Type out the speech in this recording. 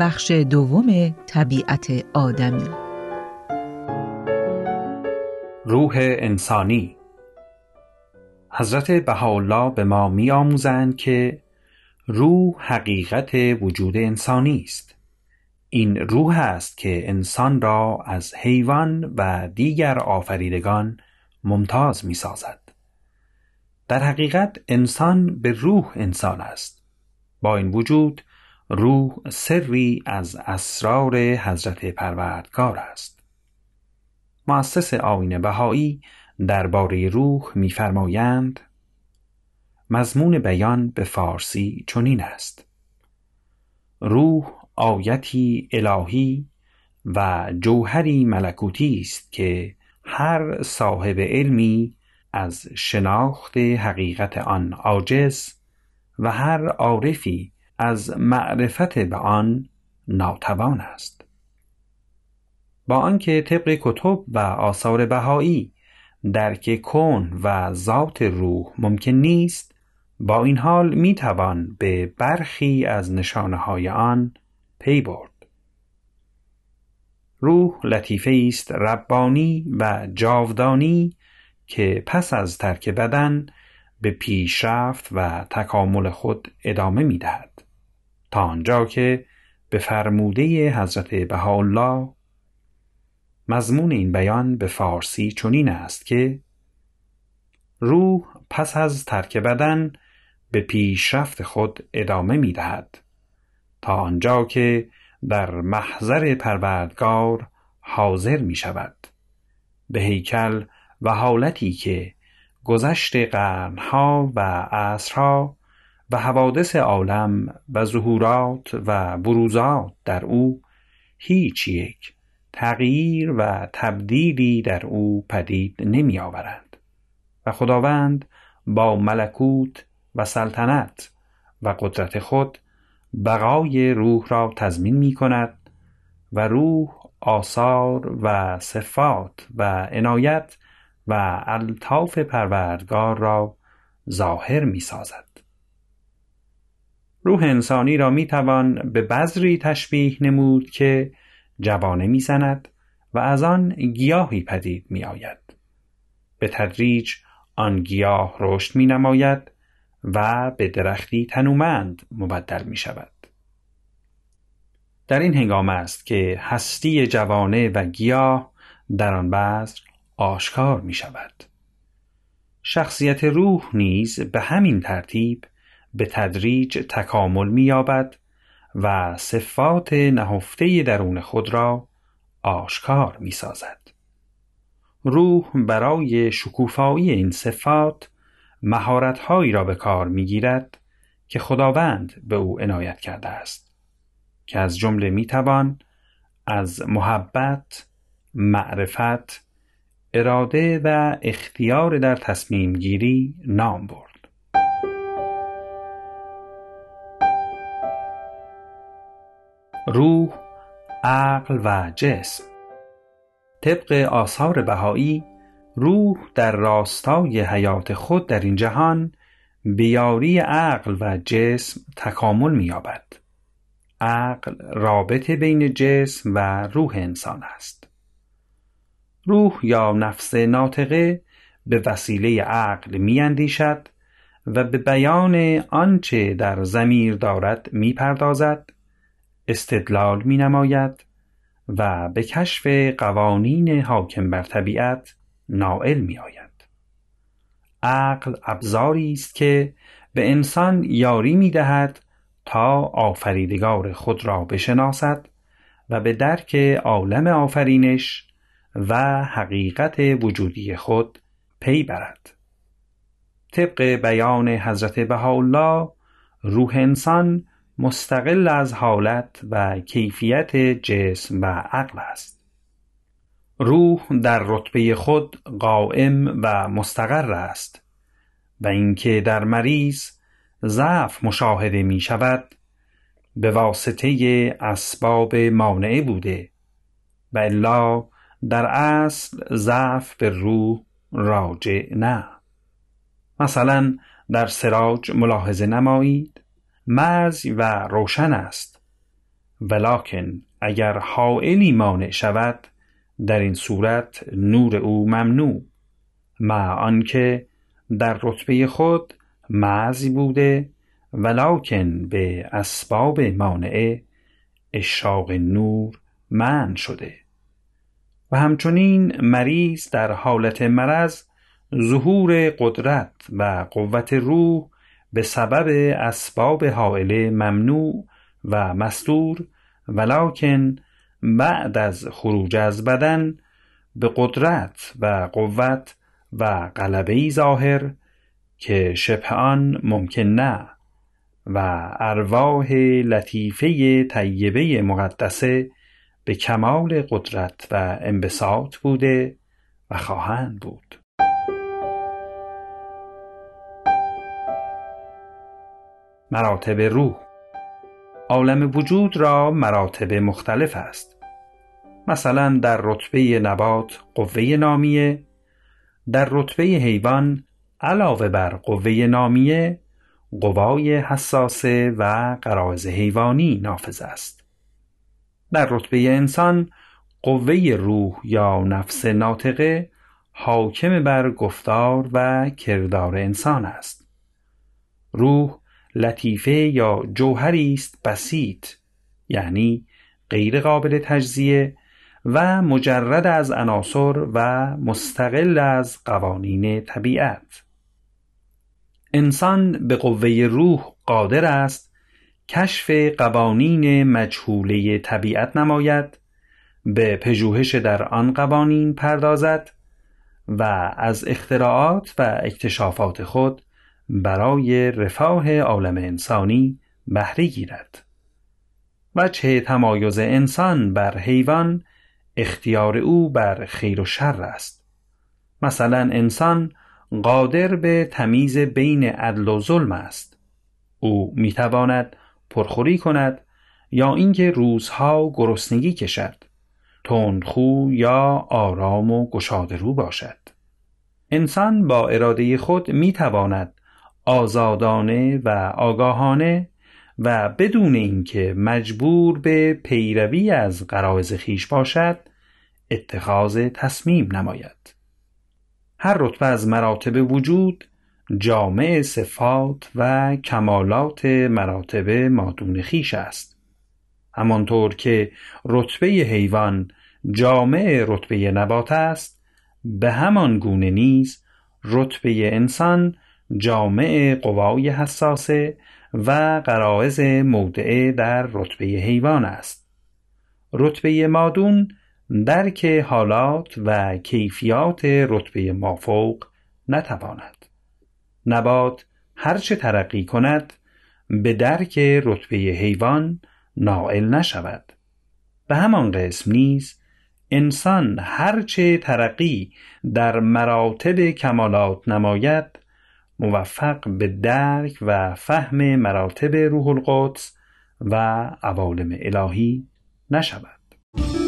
بخش دوم طبیعت آدمی. روح انسانی. حضرت بهاءالله به ما می آموزند که روح حقیقت وجود انسانی است. این روح است که انسان را از حیوان و دیگر آفریدگان ممتاز می سازد در حقیقت انسان به روح انسان است. با این وجود روح سری از اسرار حضرت پروردگار است. مؤسس آین بهایی درباره روح می‌فرمایند مضمون بیان به فارسی چنین است. روح آیتی الهی و جوهری ملکوتی است که هر صاحب علمی از شناخت حقیقت آن عاجز و هر عارفی از معرفت به آن ناتوان است. با آنکه طبق کتب و آثار بهایی درک کن و ذات روح ممکن نیست با این حال می توان به برخی از نشانه های آن پی برد. روح لطیفه است ربانی و جاودانی که پس از ترک بدن به پیشرفت و تکامل خود ادامه می دهد تا آنجا که به فرموده حضرت بهاءالله مضمون این بیان به فارسی چنین است که روح پس از ترک بدن به پیشرفت خود ادامه می دهد تا آنجا که در محضر پروردگار حاضر می شود به هیکل و حالتی که گذشت قرنها و عصرها و حوادث عالم و ظهورات و بروزات در او هیچ یک تغییر و تبدیلی در او پدید نمی آورند. و خداوند با ملکوت و سلطنت و قدرت خود بقای روح را تضمین می کند و روح آثار و صفات و عنایت و الطاف پروردگار را ظاهر می سازد. روح انسانی را می توان به بذری تشبیه نمود که جوانه می‌زند و از آن گیاهی پدید می آید. به تدریج آن گیاه رشد می نماید و به درختی تنومند مبدل می شود. در این هنگام است که هستی جوانه و گیاه در آن بذر آشکار می شود. شخصیت روح نیز به همین ترتیب به تدریج تکامل می یابد و صفات نهفته درون خود را آشکار می سازد. روح برای شکوفایی این صفات مهارتهایی را به کار می گیرد که خداوند به او عنایت کرده است که از جمله می توان از محبت، معرفت، اراده و اختیار در تصمیم گیری نام برد. روح عقل و جسم. طبق آثار بهایی روح در راستای حیات خود در این جهان بیاری عقل و جسم تکامل می‌یابد. عقل رابطه بین جسم و روح انسان است. روح یا نفس ناطقه به وسیله عقل میاندیشد و به بیان آنچه در زمیر دارد می‌پردازد. استدلال می نماید و به کشف قوانین حاکم بر طبیعت نائل می آید. عقل ابزاری است که به انسان یاری می دهد تا آفریدگار خود را بشناسد و به درک عالم آفرینش و حقیقت وجودی خود پی برد. طبق بیان حضرت بهاءالله روح انسان مستقل از حالت و کیفیت جسم و عقل است. روح در رتبه خود قائم و مستقر است و اینکه در مریض ضعف مشاهده می شود به واسطه اسباب مانعه بوده و الا در اصل ضعف به روح راجع نه. مثلا در سراج ملاحظه نمایید. مرز و روشن است. ولکن اگر حائلی مانع شود در این صورت نور او ممنوع. مع آنکه در رتبه خود معزی بوده ولکن به اسباب مانعه اشراق نور منع شده. و همچنین مریض در حالت مرض ظهور قدرت و قوت روح به سبب اسباب حائله ممنوع و مستور ولکن بعد از خروج از بدن به قدرت و قوت و غلبه ظاهر که شبه آن ممکن نه و ارواح لطیفه طیبه مقدسه به کمال قدرت و انبساط بوده و خواهند بود. مراتب روح. عالم وجود را مراتب مختلف است. مثلا در رتبه نبات قوه نامیه در رتبه حیوان علاوه بر قوه نامیه قوای حساسه و قرائز حیوانی نافذ است. در رتبه انسان قوه روح یا نفس ناطقه حاکم بر گفتار و کردار انسان است. روح لطیفه یا جوهری است بسیط یعنی غیر قابل تجزیه و مجرد از عناصر و مستقل از قوانین طبیعت. انسان به قوه روح قادر است کشف قوانین مجهوله طبیعت نماید به پژوهش در آن قوانین پردازد و از اختراعات و اکتشافات خود برای رفاه عالم انسانی بهره گیرد وجه تمایز انسان بر حیوان اختیار او بر خیر و شر است. مثلا انسان قادر به تمیز بین عدل و ظلم است. او می‌تواند پرخوری کند یا اینکه روزها گرسنگی کشد تندخو یا آرام و گشاده رو باشد. انسان با اراده خود می‌تواند آزادانه و آگاهانه و بدون اینکه مجبور به پیروی از قرائز خیش باشد اتخاذ تصمیم نماید. هر رتبه از مراتب وجود جامع صفات و کمالات مراتب مادون خیش است. همانطور که رتبه حیوان جامع رتبه نبات است به همان گونه نیز رتبه انسان جامع قوای حساسه و قرائز مودعه در رتبه حیوان است. رتبه مادون درک حالات و کیفیات رتبه مافوق نتواند. نبات هرچه ترقی کند به درک رتبه حیوان نائل نشود. به همان قسم نیز انسان هرچه ترقی در مراتب کمالات نماید موفق به درک و فهم مراتب روح القدس و عوالم الهی نشود.